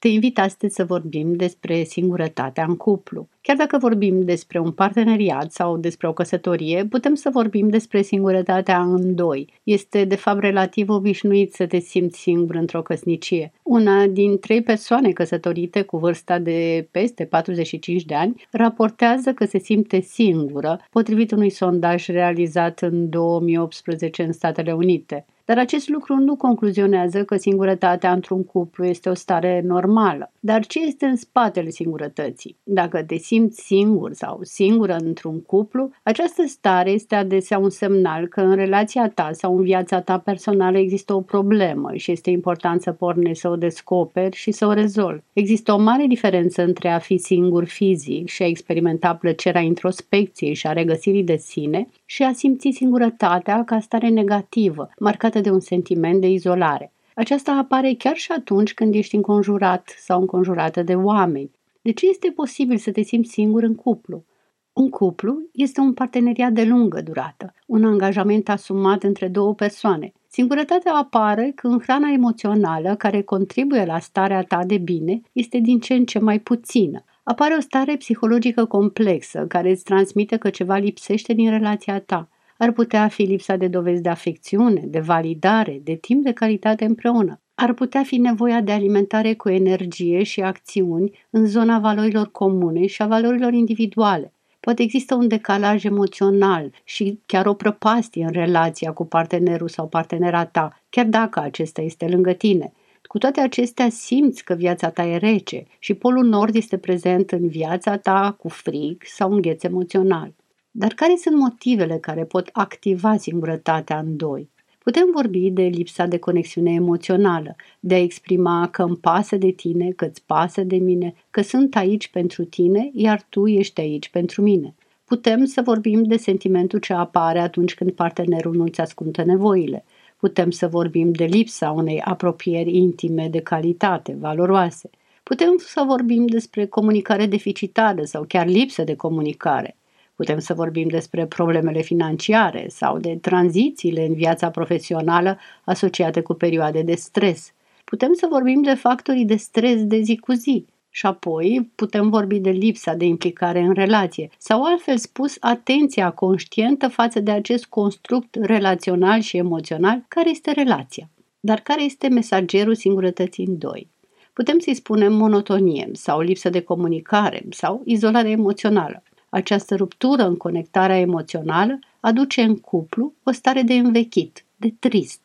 Te invit astăzi să vorbim despre singurătatea în cuplu. Chiar dacă vorbim despre un parteneriat sau despre o căsătorie, putem să vorbim despre singurătatea în doi. Este de fapt relativ obișnuit să te simți singur într-o căsnicie. Una din trei persoane căsătorite cu vârsta de peste 45 de ani raportează că se simte singură, potrivit unui sondaj realizat în 2018 în Statele Unite. Dar acest lucru nu concluzionează că singurătatea într-un cuplu este o stare normală. Dar ce este în spatele singurătății? Dacă te simți singur sau singură într-un cuplu, această stare este adesea un semnal că în relația ta sau în viața ta personală există o problemă și este important să pornești să o descoperi și să o rezolvi. Există o mare diferență între a fi singur fizic și a experimenta plăcerea introspecției și a regăsirii de sine și a simți singurătatea ca stare negativă, marcată de un sentiment de izolare. Aceasta apare chiar și atunci când ești înconjurat sau înconjurată de oameni. De ce este posibil să te simți singur în cuplu? Un cuplu este un parteneriat de lungă durată, un angajament asumat între două persoane. Singurătatea apare când hrana emoțională care contribuie la starea ta de bine este din ce în ce mai puțină. Apare o stare psihologică complexă care îți transmite că ceva lipsește din relația ta. Ar putea fi lipsa de dovezi de afecțiune, de validare, de timp de calitate împreună. Ar putea fi nevoia de alimentare cu energie și acțiuni în zona valorilor comune și a valorilor individuale. Poate există un decalaj emoțional și chiar o prăpastie în relația cu partenerul sau partenera ta, chiar dacă acesta este lângă tine. Cu toate acestea simți că viața ta e rece și polul nord este prezent în viața ta cu frig sau îngheț emoțional. Dar care sunt motivele care pot activa singurătatea în doi? Putem vorbi de lipsa de conexiune emoțională, de a exprima că îmi pasă de tine, că îți pasă de mine, că sunt aici pentru tine, iar tu ești aici pentru mine. Putem să vorbim de sentimentul ce apare atunci când partenerul nu îți ascultă nevoile. Putem să vorbim de lipsa unei apropieri intime de calitate, valoroase. Putem să vorbim despre comunicare deficitară sau chiar lipsă de comunicare. Putem să vorbim despre problemele financiare sau de tranzițiile în viața profesională asociate cu perioade de stres. Putem să vorbim de factorii de stres de zi cu zi, și apoi putem vorbi de lipsa de implicare în relație sau altfel spus atenția conștientă față de acest construct relațional și emoțional care este relația. Dar care este mesagerul singurătății în doi? Putem să-i spunem monotonie sau lipsă de comunicare sau izolare emoțională. Această ruptură în conectarea emoțională aduce în cuplu o stare de învechit, de trist.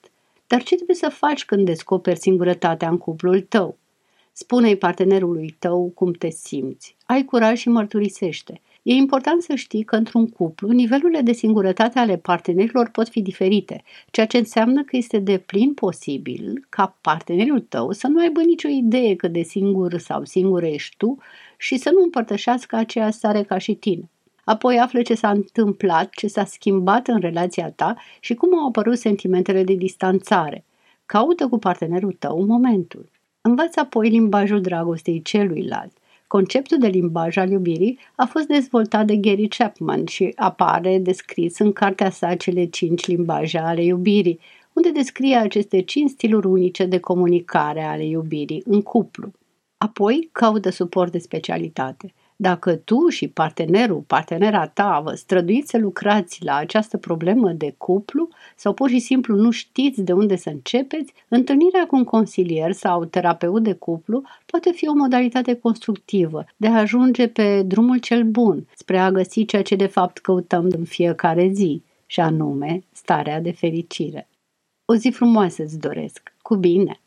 Dar ce trebuie să faci când descoperi singurătatea în cuplul tău? Spune-i partenerului tău cum te simți. Ai curaj și mărturisește. E important să știi că într-un cuplu nivelurile de singurătate ale partenerilor pot fi diferite, ceea ce înseamnă că este de plin posibil ca partenerul tău să nu aibă nicio idee cât de singur sau singură ești tu și să nu împărtășească aceea stare ca și tine. Apoi află ce s-a întâmplat, ce s-a schimbat în relația ta și cum au apărut sentimentele de distanțare. Caută cu partenerul tău momentul. Învață apoi limbajul dragostei celuilalt. Conceptul de limbaj al iubirii a fost dezvoltat de Gary Chapman și apare descris în cartea sa Cele cinci limbaje ale iubirii, unde descrie aceste cinci stiluri unice de comunicare ale iubirii în cuplu. Apoi caută suport de specialitate – dacă tu și partenerul, partenera ta vă străduiți să lucrați la această problemă de cuplu sau pur și simplu nu știți de unde să începeți, întâlnirea cu un consilier sau terapeut de cuplu poate fi o modalitate constructivă de a ajunge pe drumul cel bun spre a găsi ceea ce de fapt căutăm în fiecare zi, și anume starea de fericire. O zi frumoasă îți doresc. Cu bine!